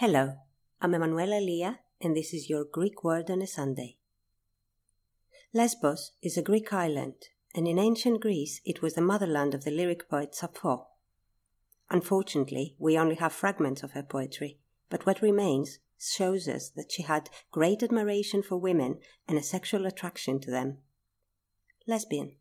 Hello, I'm Emanuela Lia, and this is your Greek Word on a Sunday. Lesbos is a Greek island, and in ancient Greece it was the motherland of the lyric poet Sappho. Unfortunately, we only have fragments of her poetry, but what remains shows us that she had great admiration for women and a sexual attraction to them. Lesbian.